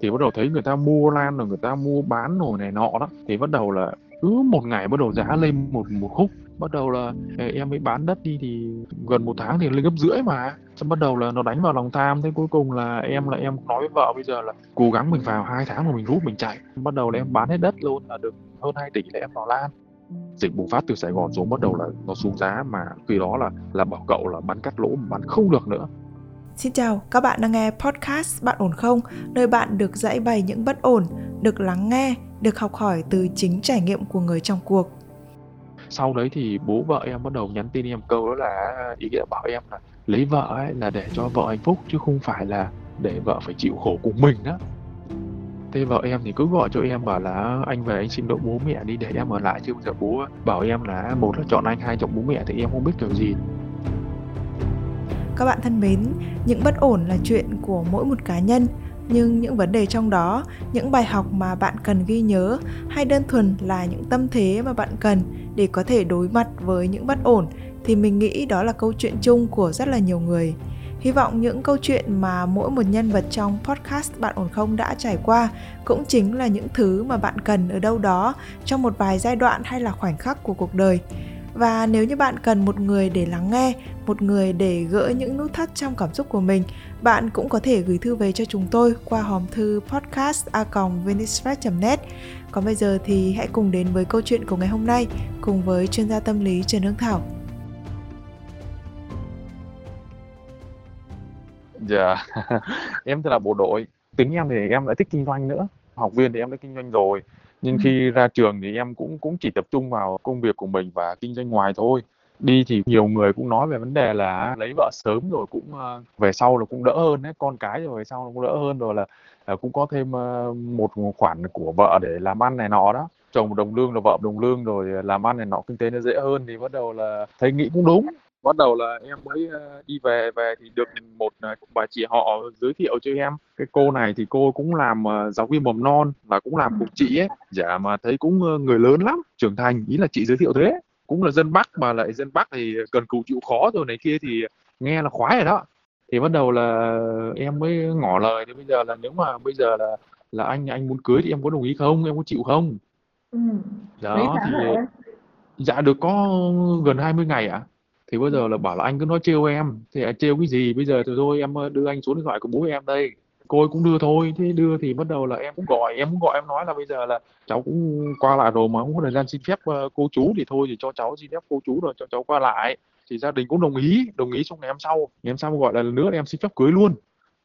thì bắt đầu thấy người ta mua lan rồi, người ta mua bán rồi này nọ đó. Thì bắt đầu là cứ một ngày bắt đầu giá lên một một khúc. Bắt đầu là em mới bán đất đi thì gần một tháng thì lên gấp rưỡi mà. Xong bắt đầu là nó đánh vào lòng tham. Thế cuối cùng là em là em nói với vợ bây giờ là cố gắng mình vào hai tháng rồi mình rút, mình chạy. Bắt đầu là em bán hết đất luôn, là được hơn 2 tỷ là em vào lan. Dịch bùng phát từ Sài Gòn xuống bắt đầu là nó xuống giá mà khi đó là là bảo cậu là bán cắt lỗ mà bán không được nữa. Xin chào, các bạn đang nghe podcast Bạn ổn không? Nơi bạn được giải bày những bất ổn, được lắng nghe, được học hỏi từ chính trải nghiệm của người trong cuộc. Sau đấy thì bố vợ em bắt đầu nhắn tin em câu đó là ý nghĩa bảo em là lấy vợ ấy là để cho vợ hạnh phúc chứ không phải là để vợ phải chịu khổ cùng mình đó. Thế vợ em thì cứ gọi cho em bảo là anh về anh xin lỗi bố mẹ đi để em ở lại chứ bây giờ bố bảo em là một là chọn anh hai chọn bố mẹ thì em không biết kiểu gì các bạn thân mến, những bất ổn là chuyện của mỗi một cá nhân, nhưng những vấn đề trong đó, những bài học mà bạn cần ghi nhớ hay đơn thuần là những tâm thế mà bạn cần để có thể đối mặt với những bất ổn thì mình nghĩ đó là câu chuyện chung của rất là nhiều người. Hy vọng những câu chuyện mà mỗi một nhân vật trong podcast Bạn ổn không đã trải qua cũng chính là những thứ mà bạn cần ở đâu đó trong một vài giai đoạn hay là khoảnh khắc của cuộc đời và nếu như bạn cần một người để lắng nghe một người để gỡ những nút thắt trong cảm xúc của mình bạn cũng có thể gửi thư về cho chúng tôi qua hòm thư podcast a net. Còn bây giờ thì hãy cùng đến với câu chuyện của ngày hôm nay cùng với chuyên gia tâm lý Trần Hương Thảo. Dạ, yeah. em thì là bộ đội. Tính em thì em lại thích kinh doanh nữa. Học viên thì em đã kinh doanh rồi nhưng ừ. khi ra trường thì em cũng cũng chỉ tập trung vào công việc của mình và kinh doanh ngoài thôi. Đi thì nhiều người cũng nói về vấn đề là lấy vợ sớm rồi cũng uh, về sau là cũng đỡ hơn đấy con cái rồi về sau cũng đỡ hơn rồi là uh, cũng có thêm uh, một khoản của vợ để làm ăn này nọ đó. Chồng đồng lương là vợ đồng lương rồi làm ăn này nọ kinh tế nó dễ hơn thì bắt đầu là thấy nghĩ cũng đúng bắt đầu là em mới ờ, đi về về thì được một ờ, bà chị họ giới thiệu cho em. Cái cô này thì cô cũng làm ờ, giáo viên mầm non và cũng làm cùng chị ấy. Dạ mà thấy cũng người lớn lắm trưởng thành ý là chị giới thiệu thế. Cũng là dân bắc mà lại dân bắc thì cần cù chịu khó rồi này kia thì nghe là khoái rồi đó. Thì bắt đầu là em mới ngỏ lời thì bây giờ là nếu mà bây giờ là là anh anh muốn cưới thì em có đồng ý không? Em có chịu không? Ừ. đó thì dạ được có gần 20 ngày ạ. à? Thì bây giờ là bảo là anh cứ nói trêu em. Thì à, trêu cái gì? Bây giờ thì thôi em ờ, đưa anh số điện thoại của bố em đây. Cô ấy cũng đưa thôi. Thế đưa thì bắt đầu là em cũng gọi em cũng gọi em nói là bây giờ là cháu cũng qua lại rồi mà không có thời gian xin phép ờ, cô chú thì thôi thì cho cháu xin phép cô chú rồi cho cháu qua lại. Thì gia đình cũng đồng ý đồng ý xong ngày hôm sau. Ngày hôm sau gọi là lần nữa em xin phép cưới luôn.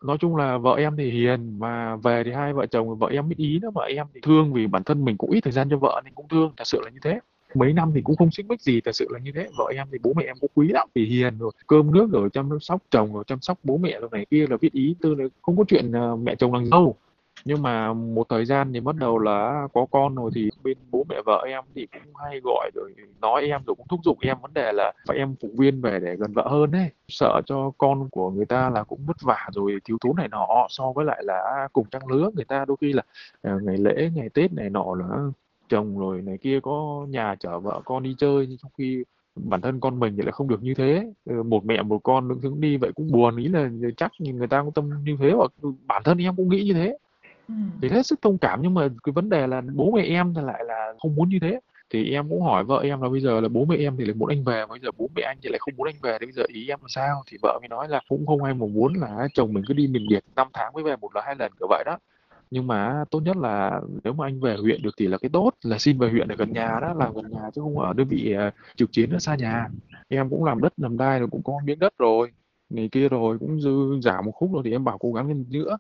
Nói chung là vợ em thì hiền mà về thì hai vợ chồng vợ em biết ý nữa mà em thì thương vì bản thân mình cũng ít thời gian cho vợ nên cũng thương thật sự là như thế mấy năm thì cũng không xích mích gì, thật sự là như thế. Vợ em thì bố mẹ em cũng quý lắm, vì hiền rồi, cơm nước rồi, chăm sóc chồng rồi, chăm sóc bố mẹ rồi này kia là biết ý. Tư là không có chuyện ờ, mẹ chồng nàng dâu. Nhưng mà một thời gian thì bắt đầu là có con rồi thì bên bố mẹ vợ em thì cũng hay gọi rồi nói em rồi cũng thúc giục em vấn đề là phải em phụ viên về để gần vợ hơn đấy sợ cho con của người ta là cũng vất vả rồi, thiếu thốn này nọ, so với lại là cùng trang lứa người ta đôi khi là ờ, ngày lễ, ngày tết này nọ là chồng rồi này kia có nhà chở vợ con đi chơi nhưng trong khi bản thân con mình thì lại không được như thế. Ờ, một mẹ một con lững thững đi vậy cũng buồn ý là chắc nhìn người ta cũng tâm như thế và bản thân em cũng nghĩ như thế. Ừ. thì hết sức thông cảm nhưng mà cái vấn đề là bố mẹ em thì lại là không muốn như thế. Thì em cũng hỏi vợ em là bây giờ là bố mẹ em thì lại muốn anh về bây giờ bố mẹ anh thì lại không muốn anh về thì bây giờ ý em là sao? Thì vợ mới nói là cũng không ai mà muốn là chồng mình cứ đi mình biệt năm tháng mới về một lần hai lần kiểu vậy đó nhưng mà tốt nhất là nếu mà anh về huyện được thì là cái tốt, là xin về huyện ở gần nhà đó, làm gần nhà chứ không ở đơn vị ờ, trực chiến ở xa nhà. Em cũng làm đất làm đai rồi cũng có miếng đất rồi, này kia rồi cũng dư giả một khúc rồi thì em bảo cố gắng lên nữa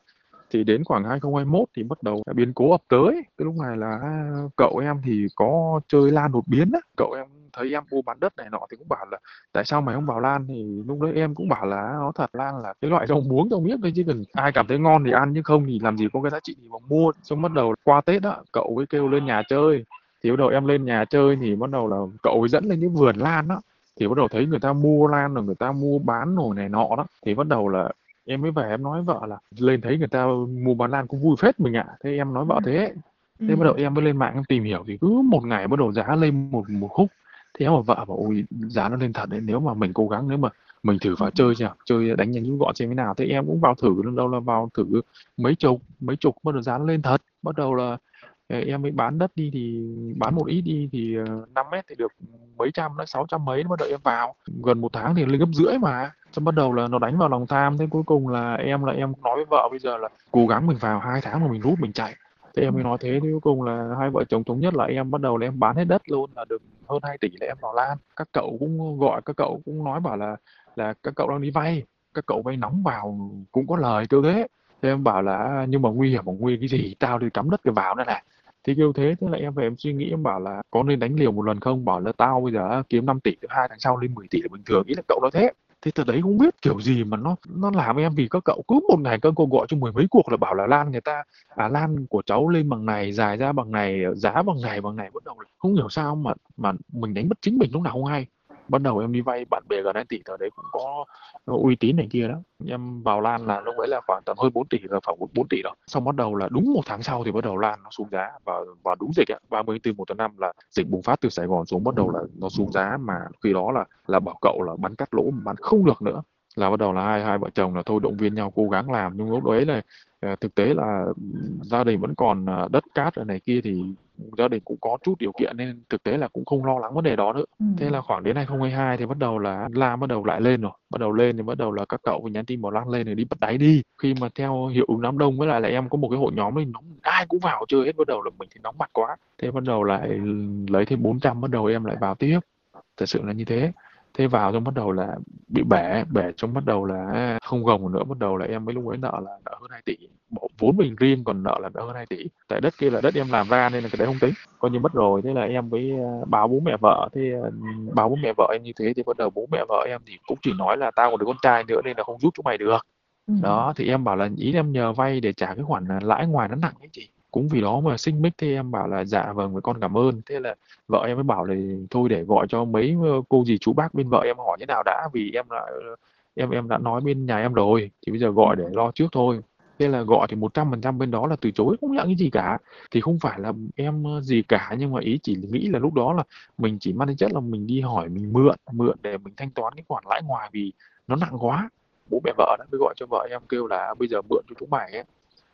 thì đến khoảng 2021 thì bắt đầu biến cố ập tới. Cái lúc này là à, cậu em thì có chơi lan đột biến á. Cậu em thấy em mua bán đất này nọ thì cũng bảo là, tại sao mày không vào lan? Thì lúc đấy em cũng bảo là à, nó thật, lan là cái loại rau muống rau biết thôi chứ cần ai cảm thấy ngon thì ăn, chứ không thì làm gì có cái giá trị gì mà mua. Xong bắt đầu qua tết á, cậu ấy kêu lên nhà chơi. Thì bắt đầu em lên nhà chơi thì bắt đầu là cậu ấy dẫn lên những vườn lan đó thì bắt đầu thấy người ta mua lan rồi người ta mua bán rồi này nọ đó. Thì bắt đầu là em mới về em nói vợ là lên thấy người ta mua bán lan cũng vui phết mình ạ. À. thế em nói vợ thế. Thế ừ. bắt đầu em mới lên mạng em tìm hiểu thì cứ một ngày bắt đầu giá lên một một khúc. Thế mà vợ bảo ôi giá nó lên thật đấy nếu mà mình cố gắng nếu mà mình thử vào chơi xem chơi đánh nhanh rút gọn xem thế nào. Thế em cũng vào thử đâu là vào thử mấy chục mấy chục bắt đầu dán lên thật. Bắt đầu là em mới bán đất đi thì bán một ít đi thì 5 ờ, mét thì được mấy trăm đấy sáu trăm mấy bắt đầu em vào. Gần một tháng thì lên gấp rưỡi mà. Xong bắt đầu là nó đánh vào lòng tham thế cuối cùng là em là em nói với vợ bây giờ là cố gắng mình vào hai tháng mà mình rút mình chạy. Thế em mới nói thế thì cuối cùng là hai vợ chồng thống nhất là em bắt đầu là em bán hết đất luôn là được hơn 2 tỷ là em vào Lan. Các cậu cũng gọi các cậu cũng nói bảo là là các cậu đang đi vay các cậu vay nóng vào cũng có lời kêu thế. Thế em bảo là nhưng mà nguy hiểm mà nguy cái gì? Tao đi cắm đất cái vào nữa này thì kêu thế thế là em về em suy nghĩ, em bảo là có nên đánh liều một lần không? Bảo là tao bây giờ kiếm 5 tỷ hai tháng sau lên 10 tỷ là bình thường, ý là cậu nói thế. Thế từ đấy không biết kiểu gì mà nó nó làm em vì các cậu cứ một ngày các cô gọi cho mười mấy cuộc là bảo là lan, người ta à lan của cháu lên bằng này, dài ra bằng này, giá bằng này bằng này. Bắt đầu là không hiểu sao mà mà mình đánh mất chính mình lúc nào không hay bắt đầu em đi vay bạn bè gần 2 tỷ thời đấy cũng có uy tín này kia đó. Em vào Lan là lúc ấy là khoảng tầm hơn 4 tỷ là khoảng 4 tỷ đó. Xong bắt đầu là đúng một tháng sau thì bắt đầu Lan nó xuống giá và và đúng dịch ạ. 34 một tháng năm là dịch bùng phát từ Sài Gòn xuống, bắt đầu là nó xuống giá mà khi đó là là bảo cậu là bắn cắt lỗ bán không được nữa. Là bắt đầu là hai hai vợ chồng là thôi động viên nhau cố gắng làm. Nhưng lúc đấy là à, thực tế là gia đình vẫn còn à, đất cát ở này kia thì gia đình cũng có chút điều kiện nên thực tế là cũng không lo lắng vấn đề đó nữa. Ừ. Thế là khoảng đến 2022 thì bắt đầu là Lam bắt đầu lại lên rồi, bắt đầu lên thì bắt đầu là các cậu với nhắn tin bảo Lan lên thì đi bắt đáy đi. Khi mà theo hiệu ứng đám đông với lại là em có một cái hội nhóm này nóng ai cũng vào chơi hết bắt đầu là mình thì nóng mặt quá. Thế bắt đầu lại lấy thêm 400 bắt đầu em lại vào tiếp. Thật sự là như thế thế vào xong bắt đầu là bị bể bể xong bắt đầu là không gồng nữa bắt đầu là em mới lúc ấy nợ là nợ hơn 2 tỷ vốn mình riêng còn nợ là hơn 2 tỷ. Tại đất kia là đất em làm ra nên là cái đấy không tính. Coi như mất rồi thế là em với ờ, báo bố mẹ vợ thế ờ, báo bố mẹ vợ em như thế thì bắt đầu bố mẹ vợ em thì cũng chỉ nói là tao còn đứa con trai nữa nên là không giúp chúng mày được. Ừ. đó thì em bảo là ý em nhờ vay để trả cái khoản lãi ngoài nó nặng ấy chị. Cũng vì đó mà sinh mích thì em bảo là dạ vâng với con cảm ơn. Thế là vợ em mới bảo là thôi để gọi cho mấy ờ, cô dì chú bác bên vợ em hỏi thế nào đã vì em đã em em đã nói bên nhà em rồi thì bây giờ gọi để lo trước thôi thế là gọi thì một trăm phần trăm bên đó là từ chối, không nhận cái gì cả. Thì không phải là em gì cả, nhưng mà ý chỉ nghĩ là lúc đó là mình chỉ mang tính chất là mình đi hỏi, mình mượn mượn để mình thanh toán cái khoản lãi ngoài vì nó nặng quá. Bố mẹ vợ đã mới gọi cho vợ em kêu là bây giờ mượn cho chúng mày ấy.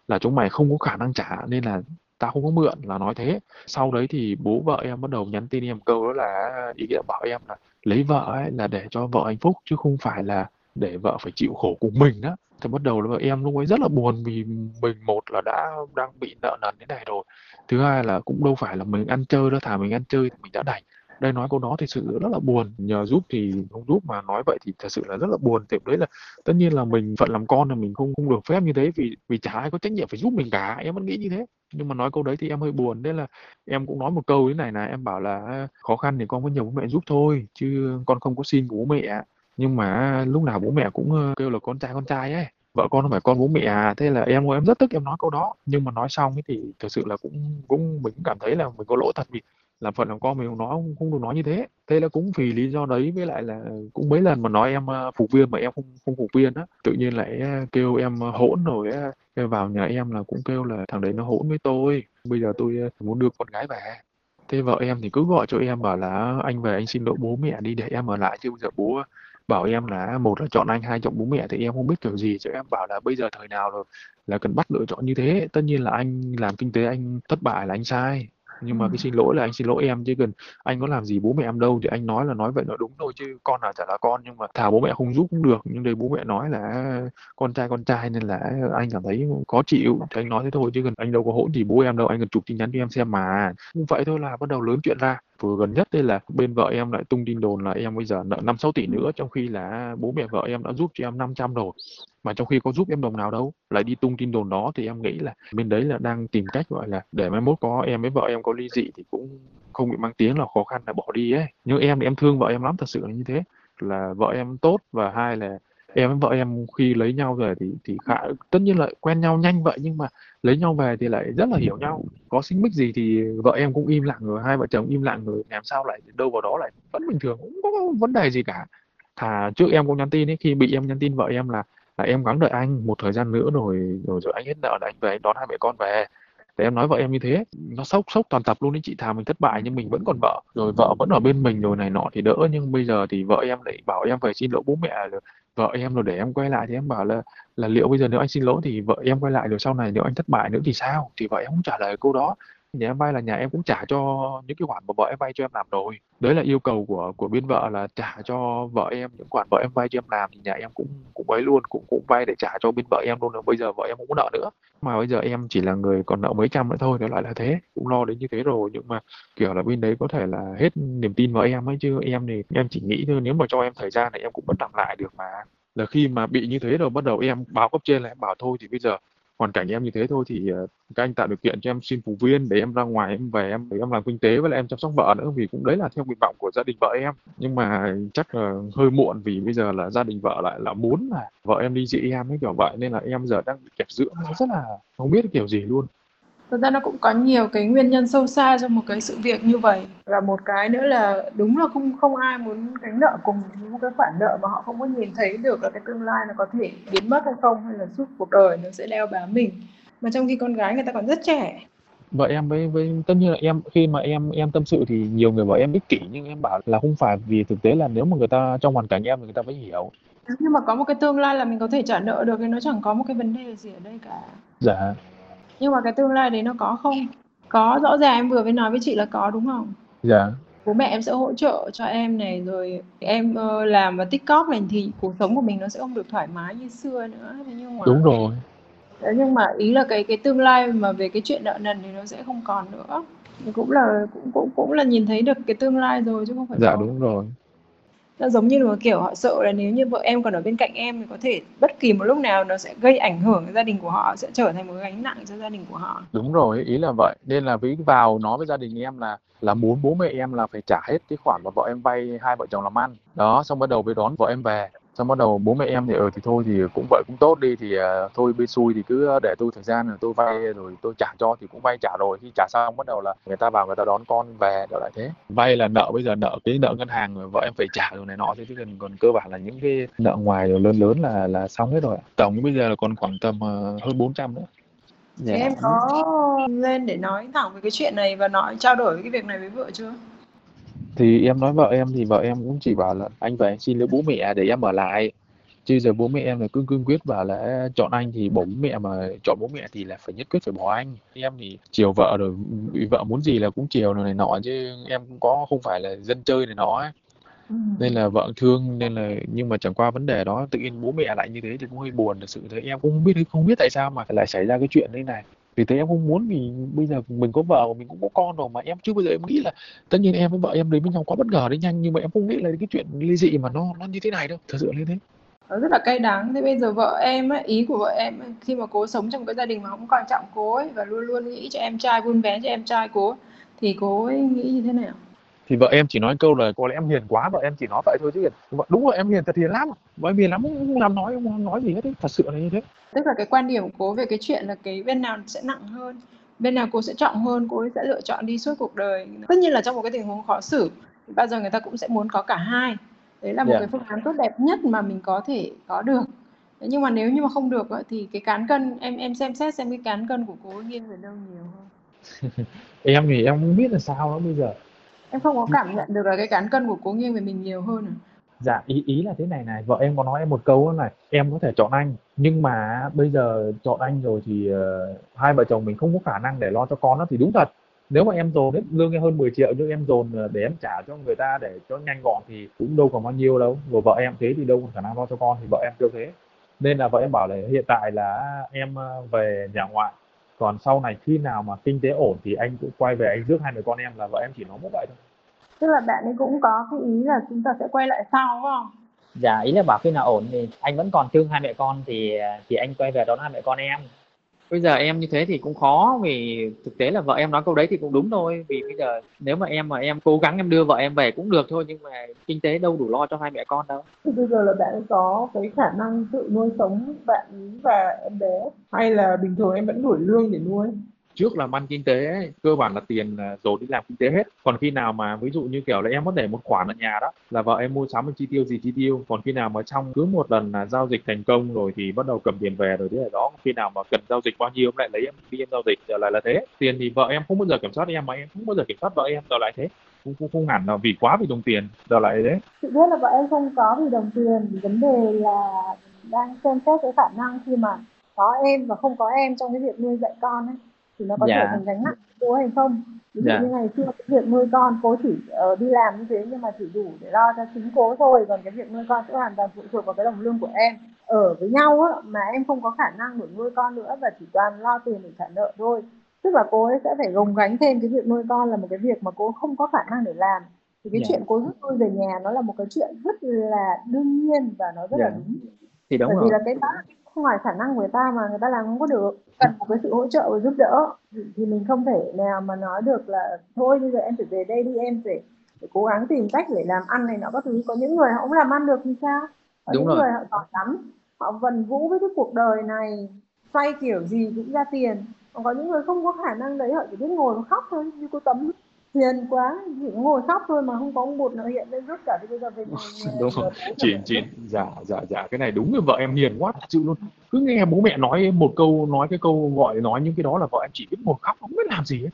Là chúng mày không có khả năng trả nên là tao không có mượn, là nói thế. Sau đấy thì bố vợ em bắt đầu nhắn tin em câu đó là ý nghĩa bảo em là lấy vợ ấy là để cho vợ hạnh phúc chứ không phải là để vợ phải chịu khổ cùng mình đó thì bắt đầu là vợ em lúc ấy rất là buồn vì mình một là đã đang bị nợ nần thế này rồi. Thứ hai là cũng đâu phải là mình ăn chơi đó, thà mình ăn chơi thì mình đã đành. Đây nói câu đó thì sự rất là buồn. Nhờ giúp thì không giúp mà nói vậy thì thật sự là rất là buồn. Thì đấy là tất nhiên là mình phận làm con là mình không không được phép như thế vì vì chả ai có trách nhiệm phải giúp mình cả. Em vẫn nghĩ như thế. Nhưng mà nói câu đấy thì em hơi buồn. Đấy là em cũng nói một câu thế này là em bảo là khó khăn thì con có nhờ bố mẹ giúp thôi chứ con không có xin của bố mẹ nhưng mà lúc nào bố mẹ cũng ờ, kêu là con trai con trai ấy. Vợ con không phải con bố mẹ à thế là em em rất tức em nói câu đó. Nhưng mà nói xong thì thực sự là cũng cũng mình cũng cảm thấy là mình có lỗi thật vì làm phận làm con mình không nói không, không được nói như thế. Thế là cũng vì lý do đấy với lại là cũng mấy lần mà nói em ờ, phục viên mà em không không phục viên á tự nhiên lại ờ, kêu em hỗn rồi á. Vào nhà em là cũng kêu là thằng đấy nó hỗn với tôi. Bây giờ tôi muốn đưa con gái về thế vợ em thì cứ gọi cho em bảo là anh về anh xin lỗi bố mẹ đi để em ở lại chứ bây giờ bố bảo em là một là chọn anh hai chọn bố mẹ thì em không biết kiểu gì cho em bảo là bây giờ thời nào rồi là cần bắt lựa chọn như thế. Tất nhiên là anh làm kinh tế anh thất bại là anh sai nhưng mà cái xin lỗi là anh xin lỗi em chứ cần anh có làm gì bố mẹ em đâu. Thì anh nói là nói vậy nó đúng thôi chứ con nào chả là con nhưng mà thà bố mẹ không giúp cũng được. Nhưng đây bố mẹ nói là con trai con trai nên là anh cảm thấy khó chịu. Thì anh nói thế thôi chứ cần anh đâu có hỗn gì bố em đâu anh cần chụp tin nhắn cho em xem mà. Không vậy thôi là bắt đầu lớn chuyện ra vừa gần nhất đây là bên vợ em lại tung tin đồn là em bây giờ nợ năm sáu tỷ nữa trong khi là bố mẹ vợ em đã giúp cho em 500 rồi. Mà trong khi có giúp em đồng nào đâu lại đi tung tin đồn đó thì em nghĩ là bên đấy là đang tìm cách gọi là để mai mốt có em với vợ em có ly dị thì cũng không bị mang tiếng là khó khăn là bỏ đi ấy. Nhưng em thì em thương vợ em lắm thật sự là như thế. Là vợ em tốt và hai là em với vợ em khi lấy nhau rồi thì thì khá, tất nhiên là quen nhau nhanh vậy nhưng mà lấy nhau về thì lại rất là hiểu nhau. Có xích mích gì thì vợ em cũng im lặng rồi, hai vợ chồng im lặng rồi, làm sao lại đâu vào đó lại vẫn bình thường, cũng không có vấn đề gì cả. Thà trước em cũng nhắn tin ấy, khi bị em nhắn tin vợ em là là em gắng đợi anh một thời gian nữa rồi rồi rồi anh hết nợ là anh về, anh đón hai mẹ con về. Thì em nói vợ em như thế, nó sốc sốc toàn tập luôn đấy chị, thà mình thất bại nhưng mình vẫn còn vợ. Rồi vợ vẫn ở bên mình rồi này nọ thì đỡ, nhưng bây giờ thì vợ em lại bảo em phải xin lỗi bố mẹ rồi vợ em rồi, để em quay lại thì em bảo là là liệu bây giờ nếu anh xin lỗi thì vợ em quay lại rồi sau này nếu anh thất bại nữa thì sao? Thì vợ em cũng trả lời câu đó nhà em vay là nhà em cũng trả cho những cái khoản mà vợ em vay cho em làm rồi. Đấy là yêu cầu của của bên vợ là trả cho vợ em những khoản vợ em vay cho em làm thì nhà em cũng cũng ấy luôn, cũng cũng vay để trả cho bên vợ em luôn. Rồi bây giờ vợ em cũng có nợ nữa. Mà bây giờ em chỉ là người còn nợ mấy trăm nữa thôi nó lại là thế. Cũng lo đến như thế rồi, nhưng mà kiểu là bên đấy có thể là hết niềm tin vào em ấy chứ. Em thì, em chỉ nghĩ thôi, nếu mà cho em thời gian này em cũng vẫn làm lại được mà. Là khi mà bị như thế rồi, bắt đầu em báo cấp trên là em bảo thôi thì bây giờ hoàn cảnh em như thế thôi thì uh, các anh tạo điều kiện cho em xin phụ viên để em ra ngoài em về em để em làm kinh tế với lại em chăm sóc vợ nữa vì cũng đấy là theo nguyện vọng của gia đình vợ em. Nhưng mà chắc là hơi muộn vì bây giờ là gia đình vợ lại là muốn là vợ em đi dị em ấy kiểu vậy nên là em giờ đang bị kẹp giữa rất là không biết kiểu gì luôn thực ra nó cũng có nhiều cái nguyên nhân sâu xa trong một cái sự việc như vậy. Và một cái nữa là đúng là không không ai muốn gánh nợ cùng một cái khoản nợ mà họ không có nhìn thấy được là cái tương lai nó có thể biến mất hay không hay là suốt cuộc đời nó sẽ đeo bám mình. Mà trong khi con gái người ta còn rất trẻ. Vợ em với với tất nhiên là em khi mà em em tâm sự thì nhiều người bảo em ích kỷ nhưng em bảo là không phải vì thực tế là nếu mà người ta trong hoàn cảnh em thì người ta mới hiểu. Nhưng mà có một cái tương lai là mình có thể trả nợ được thì nó chẳng có một cái vấn đề gì ở đây cả. Dạ nhưng mà cái tương lai đấy nó có không? Có rõ ràng em vừa mới nói với chị là có đúng không? Dạ. Bố mẹ em sẽ hỗ trợ cho em này rồi em uh, làm và tích cóp này thì cuộc sống của mình nó sẽ không được thoải mái như xưa nữa. Thế nhưng mà đúng rồi. Đấy, nhưng mà ý là cái cái tương lai mà về cái chuyện nợ nần thì nó sẽ không còn nữa. Thì cũng là cũng cũng cũng là nhìn thấy được cái tương lai rồi chứ không phải dạ đúng rồi nó giống như là kiểu họ sợ là nếu như vợ em còn ở bên cạnh em thì có thể bất kỳ một lúc nào nó sẽ gây ảnh hưởng gia đình của họ, sẽ trở thành một gánh nặng cho gia đình của họ. Đúng rồi, ý là vậy. Nên là ví vào nói với gia đình em là là muốn bố mẹ em là phải trả hết cái khoản mà vợ em vay hai vợ chồng làm ăn. Đó, xong bắt đầu mới đón vợ em về xong bắt đầu bố mẹ em thì ờ thì thôi thì cũng vậy cũng tốt đi thì uh, thôi bên xui thì cứ để tôi thời gian rồi tôi vay rồi tôi trả cho thì cũng vay trả rồi khi trả xong bắt đầu là người ta vào người ta đón con về đó lại thế vay là nợ bây giờ nợ cái nợ ngân hàng rồi vợ em phải trả rồi này nọ thế chứ còn, còn cơ bản là những cái nợ ngoài rồi lớn lớn là là xong hết rồi tổng bây giờ là còn khoảng tầm uh, hơn 400 nữa Dạ. Em có lên để nói thẳng về cái chuyện này và nói trao đổi với cái việc này với vợ chưa? Thì em nói vợ em thì vợ em cũng chỉ bảo là anh về anh xin lỗi bố mẹ để em ở lại. Chứ giờ bố mẹ em là cương cương quyết bảo là chọn anh thì bố mẹ mà chọn bố mẹ thì là phải nhất quyết phải bỏ anh. Em thì chiều vợ rồi vợ muốn gì là cũng chiều này nọ chứ em cũng có không phải là dân chơi này nọ ấy. Ừ. nên là vợ thương nên là nhưng mà chẳng qua vấn đề đó tự nhiên bố mẹ lại như thế thì cũng hơi buồn thực sự. Thế em cũng không biết không biết tại sao mà lại xảy ra cái chuyện thế này vì thế em không muốn vì bây giờ mình có vợ mình cũng có con rồi mà em chưa bao giờ em nghĩ là tất nhiên em với vợ em đến với nhau quá bất ngờ đấy nhanh nhưng mà em không nghĩ là cái chuyện ly dị mà nó nó như thế này đâu thật sự như thế. Nó rất là cay đắng. Thế bây giờ vợ em ấy, ý của vợ em ấy, khi mà cố sống trong cái gia đình mà không quan trọng cố ấy và luôn luôn nghĩ cho em trai vun vén cho em trai cố thì cô ấy nghĩ như thế nào? Thì vợ em chỉ nói câu là có lẽ em hiền quá vợ em chỉ nói vậy thôi chứ đúng rồi em hiền thật hiền lắm vợ em hiền lắm không làm nói không nói gì hết ấy. thật sự là như thế tức là cái quan điểm của cô về cái chuyện là cái bên nào sẽ nặng hơn bên nào cô sẽ trọng hơn cô ấy sẽ lựa chọn đi suốt cuộc đời tất nhiên là trong một cái tình huống khó xử thì bao giờ người ta cũng sẽ muốn có cả hai đấy là một yeah. Dạ. cái phương án tốt đẹp nhất mà mình có thể có được nhưng mà nếu như mà không được thì cái cán cân em em xem xét xem cái cán cân của cô nghiêng về đâu nhiều hơn em thì em không biết là sao đó bây giờ em không có cảm nhận được là cái cán cân của cô nghiêng về mình nhiều hơn à? Dạ ý ý là thế này này vợ em có nói em một câu này em có thể chọn anh nhưng mà bây giờ chọn anh rồi thì uh, hai vợ chồng mình không có khả năng để lo cho con nó thì đúng thật. Nếu mà em dồn hết lương em hơn 10 triệu nhưng em dồn ờ, để em trả cho người ta để cho nhanh gọn thì cũng đâu còn bao nhiêu đâu. Rồi vợ em thế thì đâu còn khả năng lo cho con thì vợ em kêu thế. Nên là vợ em bảo là hiện tại là em ờ, về nhà ngoại còn sau này khi nào mà kinh tế ổn thì anh cũng quay về anh rước hai người con em là vợ em chỉ nói một vậy thôi. Tức là bạn ấy cũng có cái ý là chúng ta sẽ quay lại sau đúng không? Dạ ý là bảo khi nào ổn thì anh vẫn còn thương hai mẹ con thì thì anh quay về đón hai mẹ con em bây giờ em như thế thì cũng khó, vì thực tế là vợ em nói câu đấy thì cũng đúng thôi. Vì bây giờ nếu mà em mà em cố gắng em đưa vợ em về cũng được thôi, nhưng mà kinh tế đâu đủ lo cho hai mẹ con đâu. Thì bây giờ là bạn có cái khả năng tự nuôi sống bạn và em bé, hay là bình thường em vẫn đổi lương để nuôi? Trước làm ăn kinh tế ấy, cơ bản là tiền à, rồi đi làm kinh tế hết. Còn khi nào mà ví dụ như kiểu là em có để một khoản ở nhà đó là vợ em mua sắm chi tiêu gì chi tiêu. Còn khi nào mà trong cứ một lần là giao dịch thành công rồi thì bắt đầu cầm tiền về rồi thế là đó. Khi nào mà cần giao dịch bao nhiêu em lại lấy em đi em giao dịch giờ lại là thế. Tiền thì vợ em không bao giờ kiểm soát em mà em không bao giờ kiểm soát vợ em giờ lại thế. Không không, không hẳn là vì quá vì đồng tiền giờ lại thế. Chị biết là vợ em không có vì đồng tiền. Vấn đề là đang xem xét cái khả năng khi mà có em và không có em trong cái việc nuôi dạy con ấy thì nó có Dạ. trở thành gánh nặng của cô hay không ví dụ Dạ. như ngày xưa cái việc nuôi con cô chỉ ờ, đi làm như thế nhưng mà chỉ đủ để lo cho chính cô thôi còn cái việc nuôi con sẽ hoàn toàn phụ thuộc vào cái đồng lương của em ở với nhau á mà em không có khả năng để nuôi con nữa và chỉ toàn lo tiền để trả nợ thôi tức là cô ấy sẽ phải gồng gánh thêm cái việc nuôi con là một cái việc mà cô không có khả năng để làm thì cái Dạ. chuyện cô rút lui về nhà nó là một cái chuyện rất là đương nhiên và nó rất là Dạ. đúng thì đúng bởi rồi vì là cái đó không ngoài khả năng của người ta mà người ta làm không có được. Cần một cái sự hỗ trợ và giúp đỡ. Thì, thì mình không thể nào mà nói được là thôi bây giờ em phải về đây đi em phải, phải cố gắng tìm cách để làm ăn này nọ các thứ. Có những người họ không làm ăn được thì sao? Có Đúng những rồi. người họ giỏi lắm họ vần vũ với cái cuộc đời này xoay kiểu gì cũng ra tiền. Còn có những người không có khả năng đấy họ chỉ biết ngồi và khóc thôi như cô tấm hiền quá chỉ ngồi khóc thôi mà không có ông bụt nào hiện lên giúp cả thì bây giờ về nhà- đúng rồi. chị chị dạ dạ dạ cái này đúng là vợ em hiền quá thật sự luôn. Cứ nghe bố mẹ nói một câu nói cái câu gọi nói những cái đó là vợ em chỉ biết ngồi khóc không biết làm gì ấy.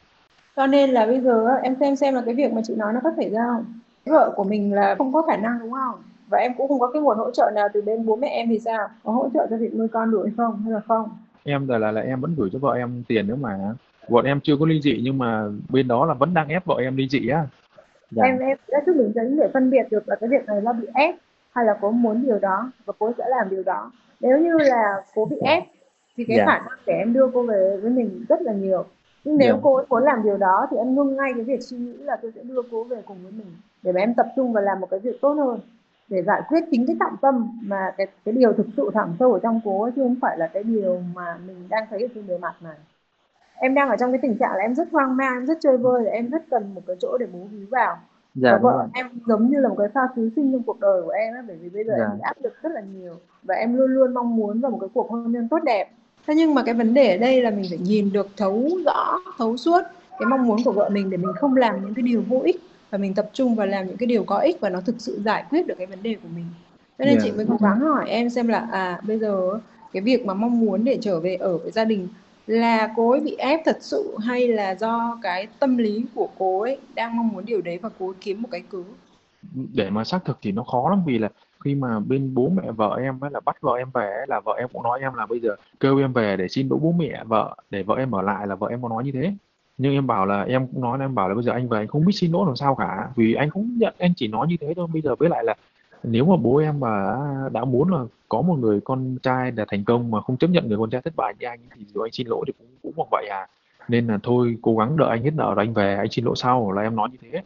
cho nên là bây giờ em xem xem là cái việc mà chị nói nó có xảy ra không? Vợ của mình là không có khả năng đúng không? Và em cũng không có cái nguồn hỗ trợ nào từ bên bố mẹ em thì sao? Có hỗ trợ cho việc nuôi con được hay không hay là không? Em là, là là em vẫn gửi cho vợ em tiền nữa mà bọn em chưa có ly dị nhưng mà bên đó là vẫn đang ép vợ em ly dị á dạ. em em đã giúp mình giấy để phân biệt được là cái việc này nó bị ép hay là cô muốn điều đó và cô sẽ làm điều đó nếu như là cô bị ép thì cái Dạ. khả năng để em đưa cô về với mình rất là nhiều nhưng nếu Dạ. cô ấy muốn làm điều đó thì em ngưng ngay cái việc suy nghĩ là tôi sẽ đưa cô về cùng với mình để mà em tập trung và làm một cái việc tốt hơn để giải quyết chính cái trọng tâm mà cái cái điều thực sự thẳm sâu ở trong cô ấy, chứ không phải là cái điều mà mình đang thấy ở trên bề mặt này em đang ở trong cái tình trạng là em rất hoang mang em rất chơi vơi và em rất cần một cái chỗ để bố víu vào dạ và đúng rồi vợ em giống như là một cái pha cứu sinh trong cuộc đời của em ấy, bởi vì bây giờ Dạ. em bị áp lực rất là nhiều và em luôn luôn mong muốn vào một cái cuộc hôn nhân tốt đẹp. Thế nhưng mà cái vấn đề ở đây là mình phải nhìn được thấu rõ, thấu suốt cái mong muốn của vợ mình để mình không làm những cái điều vô ích và mình tập trung vào làm những cái điều có ích và nó thực sự giải quyết được cái vấn đề của mình. Cho nên Dạ. chị mới cố gắng hỏi em xem là à bây giờ cái việc mà mong muốn để trở về ở với gia đình là cô ấy bị ép thật sự hay là do cái tâm lý của cô ấy đang mong muốn điều đấy và cô ấy kiếm một cái cớ? Để mà xác thực thì nó khó lắm vì là khi mà bên bố mẹ vợ em ấy là bắt vợ em về ấy, là vợ em cũng nói em là bây giờ kêu em về để xin lỗi bố mẹ vợ để vợ em ở lại là vợ em có nói như thế. Nhưng em bảo là em cũng nói là em bảo là bây giờ anh về anh không biết xin lỗi làm sao cả vì anh không nhận anh chỉ nói như thế thôi. Bây giờ với lại là nếu mà bố em mà đã muốn là có một người con trai là thành công mà không chấp nhận người con trai thất bại như anh thì dù anh xin lỗi thì cũng cũng bằng vậy à. Nên là thôi, cố gắng đợi anh hết nợ rồi anh về, anh xin lỗi sau là em nói như thế.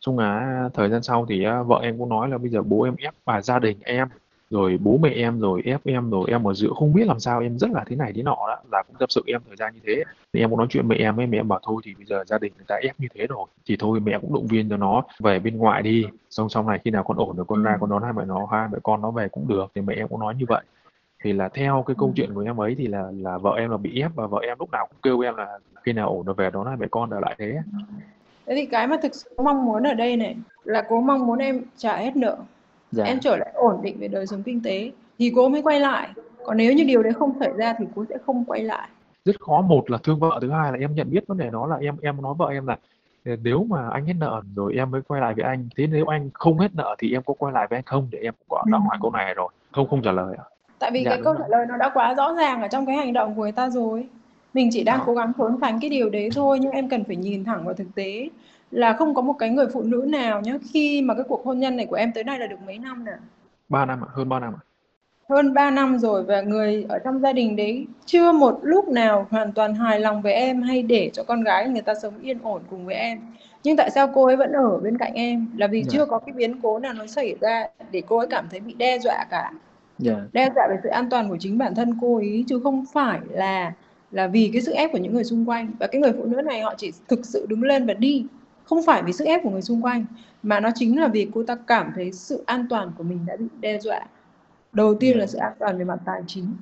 Xong là thời gian sau thì à, vợ em cũng nói là bây giờ bố em ép và gia đình em rồi bố mẹ em rồi ép em rồi em ở giữa không biết làm sao em rất là thế này thế nọ đó là cũng tâm sự em thời gian như thế. Thì em cũng nói chuyện với mẹ em ấy mẹ em bảo thôi thì bây giờ gia đình người ta ép như thế rồi thì thôi mẹ cũng động viên cho nó về bên ngoại đi. Xong sau này khi nào con ổn rồi con ra con đón hai mẹ nó hai mẹ con nó về cũng được thì mẹ em cũng nói như vậy. Thì là theo cái câu chuyện của em ấy thì là là vợ em là bị ép và vợ em lúc nào cũng kêu em là khi nào ổn rồi về đón hai mẹ con ở lại thế. Thế thì cái mà thực sự mong muốn ở đây này là cô mong muốn em trả hết nợ dạ. Em trở lại ổn định về đời sống kinh tế. Thì cô mới quay lại. Còn nếu như điều đấy không xảy ra thì cô sẽ không quay lại. Rất khó. Một là thương vợ thứ hai là em nhận biết vấn đề đó là em em nói vợ em là "Ờ, nếu mà anh hết nợ rồi em mới quay lại với anh thế nếu anh không hết nợ thì em có quay lại với anh không? Để em cũng đã hỏi câu này rồi. Không không trả lời ạ. Tại vì Dạ, cái câu rồi. trả lời nó đã quá rõ ràng ở trong cái hành động của người ta rồi. Mình chỉ đang Đó. cố gắng trốn tránh cái điều đấy thôi nhưng em cần phải nhìn thẳng vào thực tế là không có một cái người phụ nữ nào nhá khi mà cái cuộc hôn nhân này của em tới nay là được mấy năm nè? Ba năm ạ hơn ba năm ạ. Hơn 3 năm rồi và người ở trong gia đình đấy chưa một lúc nào hoàn toàn hài lòng với em hay để cho con gái người ta sống yên ổn cùng với em. Nhưng tại sao cô ấy vẫn ở bên cạnh em? Là vì Dạ. chưa có cái biến cố nào nó xảy ra để cô ấy cảm thấy bị đe dọa cả? Dạ. Đe dọa về sự an toàn của chính bản thân cô ấy chứ không phải là là vì cái sức ép của những người xung quanh. Và cái người phụ nữ này họ chỉ thực sự đứng lên và đi không phải vì sức ép của người xung quanh mà nó chính là vì cô ta cảm thấy sự an toàn của mình đã bị đe dọa. Đầu tiên là sự an toàn về mặt tài chính.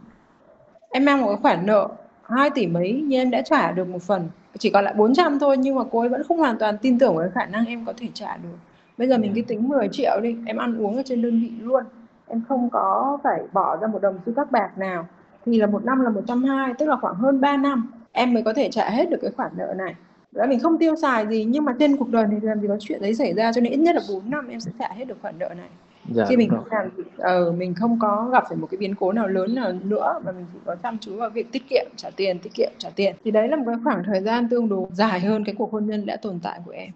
Em mang một cái khoản nợ 2 tỷ mấy nhưng em đã trả được một phần. Chỉ còn lại 400 thôi nhưng mà cô ấy vẫn không hoàn toàn tin tưởng vào khả năng em có thể trả được. Bây giờ mình cứ tính 10 triệu đi em ăn uống ở trên đơn vị luôn. Em không có phải bỏ ra một đồng xu các bạc nào. Thì là một năm là 120 tức là khoảng hơn 3 năm. Em mới có thể trả hết được cái khoản nợ này đó mình không tiêu xài gì nhưng mà trên cuộc đời này thì làm gì có chuyện đấy xảy ra cho nên ít nhất là 4 năm em sẽ trả hết được khoản nợ này. Dạ, khi mình không làm ờ, mình không có gặp phải một cái biến cố nào lớn nào nữa mà mình chỉ có chăm chú vào việc tiết kiệm trả tiền tiết kiệm trả tiền. Thì đấy là một cái khoảng thời gian tương đối dài hơn cái cuộc hôn nhân đã tồn tại của em.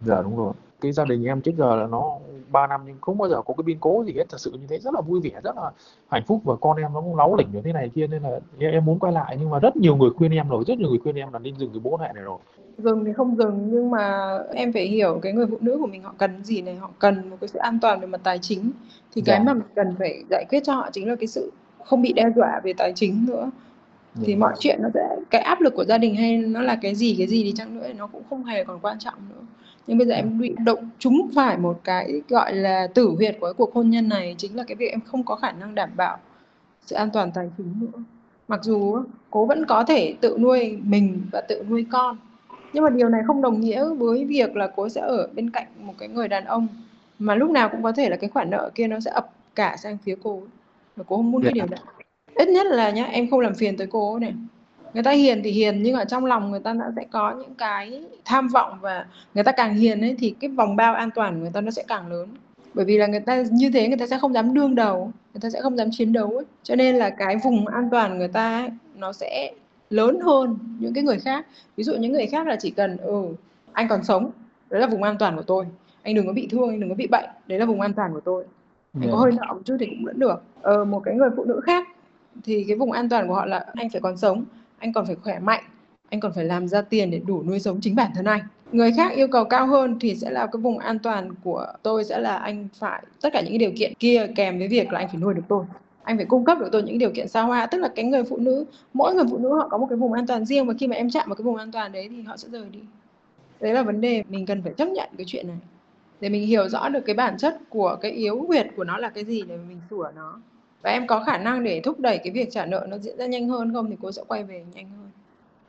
Dạ đúng rồi cái gia đình em trước giờ là nó 3 năm nhưng không bao giờ có cái biến cố gì hết. Thật sự như thế rất là vui vẻ rất là hạnh phúc và con em nó cũng láu lỉnh như thế này kia nên là em muốn quay lại. Nhưng mà rất nhiều người khuyên em rồi rất nhiều người khuyên em là nên dừng cái bố mẹ này rồi. Dừng thì không dừng nhưng mà em phải hiểu cái người phụ nữ của mình họ cần gì này họ cần một cái sự an toàn về mặt tài chính. Thì cái dạ. mà mình cần phải giải quyết cho họ chính là cái sự không bị đe dọa về tài chính nữa. Thì mọi chuyện nó sẽ cái áp lực của gia đình hay nó là cái gì cái gì đi chăng nữa nó cũng không hề còn quan trọng nữa nhưng bây giờ em bị động trúng phải một cái gọi là tử huyệt của cái cuộc hôn nhân này chính là cái việc em không có khả năng đảm bảo sự an toàn tài chính nữa. Mặc dù cố vẫn có thể tự nuôi mình và tự nuôi con. Nhưng mà điều này không đồng nghĩa với việc là cố sẽ ở bên cạnh một cái người đàn ông mà lúc nào cũng có thể là cái khoản nợ kia nó sẽ ập cả sang phía cô và cô không muốn cái điều đó ít nhất là nhá em không làm phiền tới cô này người ta hiền thì hiền nhưng ở trong lòng người ta đã sẽ có những cái tham vọng và người ta càng hiền ấy thì cái vòng bao an toàn của người ta nó sẽ càng lớn. Bởi vì là người ta như thế người ta sẽ không dám đương đầu người ta sẽ không dám chiến đấu ấy. cho nên là cái vùng an toàn người ta ấy, nó sẽ lớn hơn những cái người khác. Ví dụ những người khác là chỉ cần ừ anh còn sống đấy là vùng an toàn của tôi. Anh đừng có bị thương anh đừng có bị bệnh đấy là vùng an toàn của tôi. Anh yeah. có hơi nợ một chút thì cũng vẫn được. Ờ, một cái người phụ nữ khác thì cái vùng an toàn của họ là anh phải còn sống anh còn phải khỏe mạnh, anh còn phải làm ra tiền để đủ nuôi sống chính bản thân anh. Người khác yêu cầu cao hơn thì sẽ là cái vùng an toàn của tôi sẽ là anh phải, tất cả những điều kiện kia kèm với việc là anh phải nuôi được tôi. Anh phải cung cấp được tôi những điều kiện xa hoa, tức là cái người phụ nữ, mỗi người phụ nữ họ có một cái vùng an toàn riêng và khi mà em chạm vào cái vùng an toàn đấy thì họ sẽ rời đi. Đấy là vấn đề mình cần phải chấp nhận cái chuyện này. Để mình hiểu rõ được cái bản chất của cái yếu huyệt của nó là cái gì, để mình sửa nó và em có khả năng để thúc đẩy cái việc trả nợ nó diễn ra nhanh hơn không thì cô sẽ quay về nhanh hơn?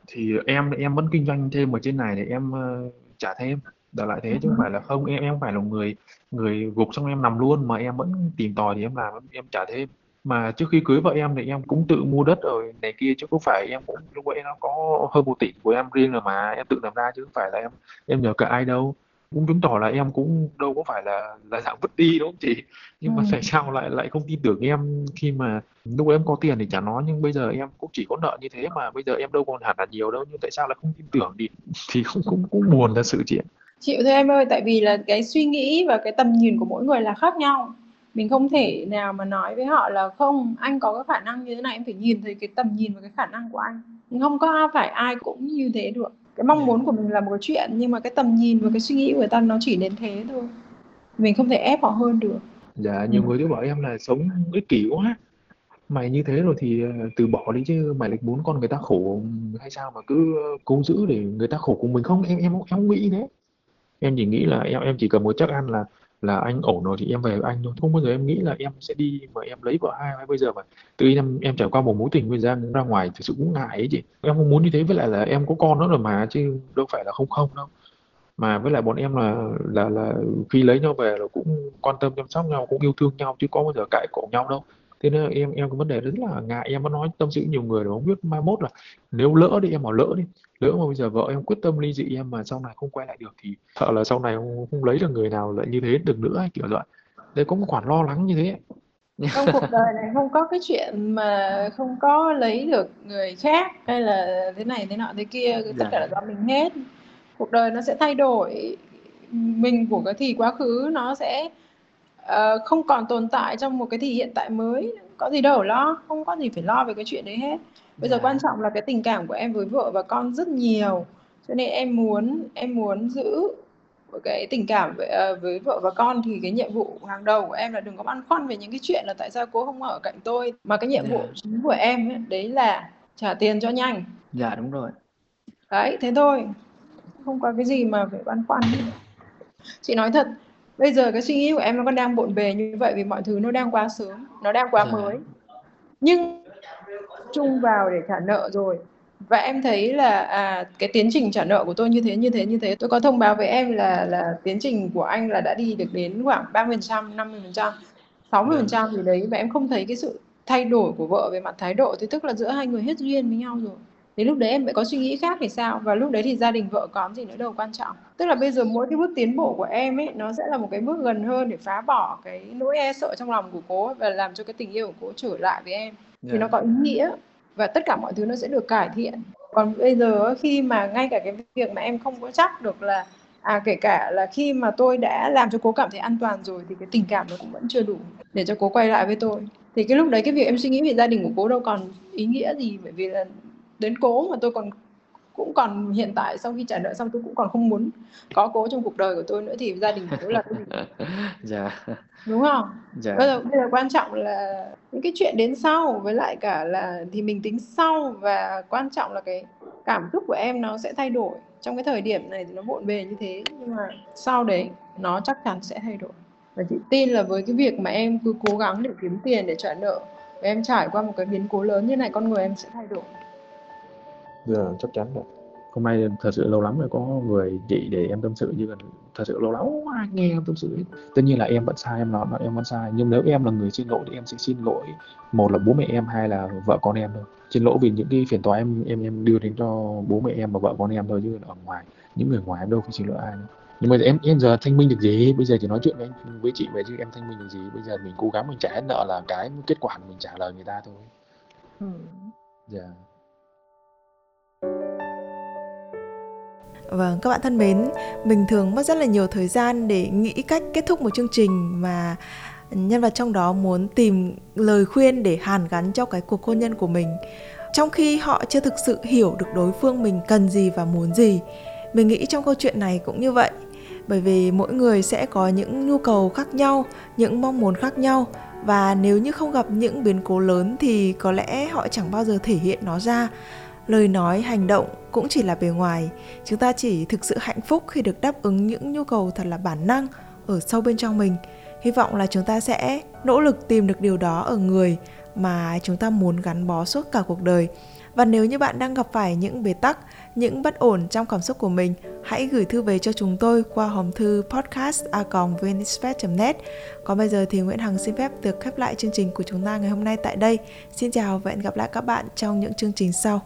Thì em em vẫn kinh doanh thêm ở trên này để em uh, trả thêm đợt lại thế chứ không phải là không. Em em phải là người người gục xong em nằm luôn mà em vẫn tìm tòi thì em làm em trả thêm. Mà trước khi cưới vợ em thì em cũng tự mua đất rồi này kia chứ không phải em cũng lúc ấy nó có hơn một tỷ của em riêng rồi mà em tự làm ra chứ không phải là em em nhờ cả ai đâu cũng chứng tỏ là em cũng đâu có phải là là dạng vứt đi đúng không chị? Nhưng mà tại sao lại lại không tin tưởng em khi mà lúc em có tiền thì chả nói nhưng bây giờ em cũng chỉ có nợ như thế mà bây giờ em đâu còn hẳn là nhiều đâu nhưng tại sao lại không tin tưởng thì thì cũng cũng cũng buồn thật sự chị ạ. Chịu thôi em ơi tại vì là cái suy nghĩ và cái tầm nhìn của mỗi người là khác nhau. Mình không thể nào mà nói với họ là không anh có cái khả năng như thế này em phải nhìn thấy cái tầm nhìn và cái khả năng của anh. Không có phải ai cũng như thế được cái mong muốn của mình là một cái chuyện nhưng mà cái tầm nhìn và cái suy nghĩ của người ta nó chỉ đến thế thôi. Mình không thể ép họ hơn được. Dạ nhiều ừ. người cứ bảo em là sống ích kỷ quá. Mày như thế rồi thì ờ, từ bỏ đi chứ mày lại muốn con người ta khổ hay sao mà cứ cố giữ để người ta khổ cùng mình không? Em em em không nghĩ thế. Em chỉ nghĩ là em em chỉ cần một chắc ăn là là anh ổn rồi thì em về với anh thôi. Không bao giờ em nghĩ là em sẽ đi mà em lấy vợ hai hay bây giờ mà. Từ khi em em trải qua một mối tình với ra ra ngoài thực sự cũng ngại ấy chị. Em không muốn như thế, với lại là em có con nữa rồi mà, chứ đâu phải là không không đâu. Mà với lại bọn em là là là khi lấy nhau về là cũng quan tâm, chăm sóc nhau, cũng yêu thương nhau, chứ có bao giờ cãi cọ nhau đâu thế nên em em có vấn đề rất là ngại. Em có nói tâm sự nhiều người không biết mai mốt là nếu lỡ đi em bảo lỡ đi. Lỡ mà bây giờ vợ em quyết tâm ly dị em mà sau này không quay lại được thì sợ là sau này không, không lấy được người nào lại như thế được nữa kiểu vậy. Đấy có một khoản lo lắng như thế trong cuộc đời này không có cái chuyện mà không có lấy được người khác hay là thế này thế nọ thế kia tất dạ. cả là do mình hết. Cuộc đời nó sẽ thay đổi. Mình của cái thì quá khứ nó sẽ uh, không còn tồn tại trong một cái thì hiện tại mới. Có gì đâu lo không có gì phải lo về cái chuyện đấy hết. Bây giờ dạ. quan trọng là cái tình cảm của em với vợ và con rất nhiều. Cho nên em muốn em muốn giữ cái tình cảm với, uh, với vợ và con thì cái nhiệm vụ hàng đầu của em là đừng có băn khoăn về những cái chuyện là tại sao cô không ở cạnh tôi. Mà cái nhiệm vụ yeah. Dạ. chính của em ấy, đấy là trả tiền cho nhanh. Dạ đúng rồi. Đấy thế thôi. Không có cái gì mà phải băn khoăn. Chị nói thật bây giờ cái suy nghĩ của em nó còn đang bộn bề như vậy vì mọi thứ nó đang quá sớm nó đang quá dạ. mới. Nhưng chung vào để trả nợ rồi. Và em thấy là à, cái tiến trình trả nợ của tôi như thế như thế như thế. Tôi có thông báo với em là là tiến trình của anh là đã đi được đến khoảng 30% 50% 60% gì đấy. Và em không thấy cái sự thay đổi của vợ về mặt thái độ. Thì tức là giữa hai người hết duyên với nhau rồi thì lúc đấy em lại có suy nghĩ khác thì sao? Và lúc đấy thì gia đình vợ có gì nữa đâu quan trọng. Tức là bây giờ mỗi cái bước tiến bộ của em ấy nó sẽ là một cái bước gần hơn để phá bỏ cái nỗi e sợ trong lòng của cô và làm cho cái tình yêu của cô trở lại với em. Thì Dạ. nó có ý nghĩa và tất cả mọi thứ nó sẽ được cải thiện. Còn bây giờ khi mà ngay cả cái việc mà em không có chắc được là à kể cả là khi mà tôi đã làm cho cô cảm thấy an toàn rồi thì cái tình cảm nó cũng vẫn chưa đủ để cho cô quay lại với tôi. Thì cái lúc đấy cái việc em suy nghĩ về gia đình của cô đâu còn ý nghĩa gì bởi vì là đến cố mà tôi còn cũng còn hiện tại sau khi trả nợ xong tôi cũng còn không muốn có cố trong cuộc đời của tôi nữa thì gia đình của tôi là cái gì dạ. Đúng không? Dạ. Bây giờ bây giờ quan trọng là những cái chuyện đến sau với lại cả là thì mình tính sau và quan trọng là cái cảm xúc của em nó sẽ thay đổi. Trong cái thời điểm này thì nó bộn bề như thế nhưng mà sau đấy nó chắc chắn sẽ thay đổi. Và chị tin là với cái việc mà em cứ cố gắng để kiếm tiền để trả nợ em trải qua một cái biến cố lớn như này con người em sẽ thay đổi Dạ, chắc chắn rồi. Hôm nay thật sự lâu lắm rồi có người chị để em tâm sự chứ còn thật sự lâu lắm không ai nghe em tâm sự hết. Tất nhiên là em vẫn sai, em nói là em vẫn sai. Nhưng nếu em là người xin lỗi thì em sẽ xin lỗi một là bố mẹ em, hai là vợ con em thôi. Xin lỗi vì những cái phiền toái em em em đưa đến cho bố mẹ em và vợ con em thôi chứ ở ngoài những người ngoài em đâu phải xin lỗi ai nữa. Nhưng mà em em giờ thanh minh được gì? Bây giờ chỉ nói chuyện với anh với chị vậy chứ em thanh minh được gì? Bây giờ mình cố gắng mình trả hết nợ là cái kết quả mình trả lời người ta thôi. ừ. Dạ. Vâng, các bạn thân mến, mình thường mất rất là nhiều thời gian để nghĩ cách kết thúc một chương trình mà nhân vật trong đó muốn tìm lời khuyên để hàn gắn cho cái cuộc hôn nhân của mình. Trong khi họ chưa thực sự hiểu được đối phương mình cần gì và muốn gì. Mình nghĩ trong câu chuyện này cũng như vậy. Bởi vì mỗi người sẽ có những nhu cầu khác nhau, những mong muốn khác nhau và nếu như không gặp những biến cố lớn thì có lẽ họ chẳng bao giờ thể hiện nó ra lời nói, hành động cũng chỉ là bề ngoài. Chúng ta chỉ thực sự hạnh phúc khi được đáp ứng những nhu cầu thật là bản năng ở sâu bên trong mình. Hy vọng là chúng ta sẽ nỗ lực tìm được điều đó ở người mà chúng ta muốn gắn bó suốt cả cuộc đời. Và nếu như bạn đang gặp phải những bế tắc, những bất ổn trong cảm xúc của mình, hãy gửi thư về cho chúng tôi qua hòm thư podcast net. Còn bây giờ thì Nguyễn Hằng xin phép được khép lại chương trình của chúng ta ngày hôm nay tại đây. Xin chào và hẹn gặp lại các bạn trong những chương trình sau.